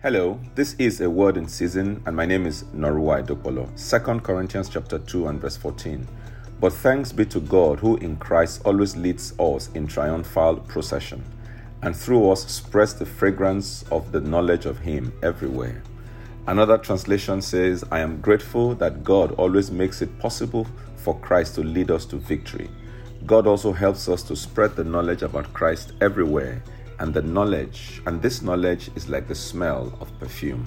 Hello, this is a word in season, and my name is Norua Idopolo. 2 Corinthians chapter 2 and verse 14. But thanks be to God who in Christ always leads us in triumphal procession, and through us spreads the fragrance of the knowledge of Him everywhere. Another translation says, I am grateful that God always makes it possible for Christ to lead us to victory. God also helps us to spread the knowledge about Christ everywhere, and the knowledge, and this knowledge is like the smell of perfume.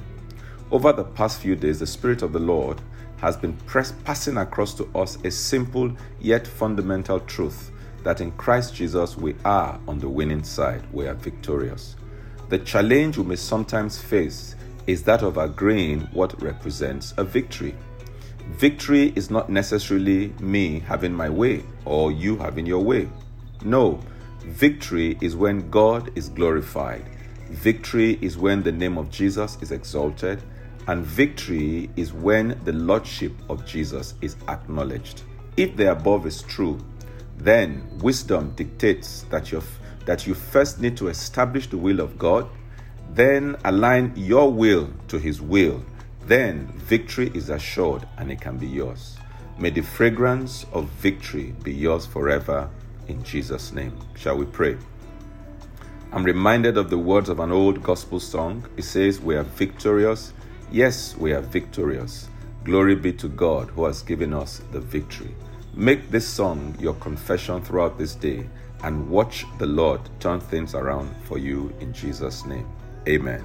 Over the past few days, the Spirit of the Lord has been press, passing across to us a simple yet fundamental truth that in Christ Jesus we are on the winning side, we are victorious. The challenge we may sometimes face is that of agreeing what represents a victory. Victory is not necessarily me having my way or you having your way. No, victory is when God is glorified. Victory is when the name of Jesus is exalted. And victory is when the Lordship of Jesus is acknowledged. If the above is true, then wisdom dictates that, you that you first need to establish the will of God then align your will to His will. Then victory is assured and it can be yours. May the fragrance of victory be yours forever in Jesus' name. Shall we pray? I'm reminded of the words of an old gospel song. It says, We are victorious. Yes, we are victorious. Glory be to God who has given us the victory. Make this song your confession throughout this day and watch the Lord turn things around for you in Jesus' name. Amen.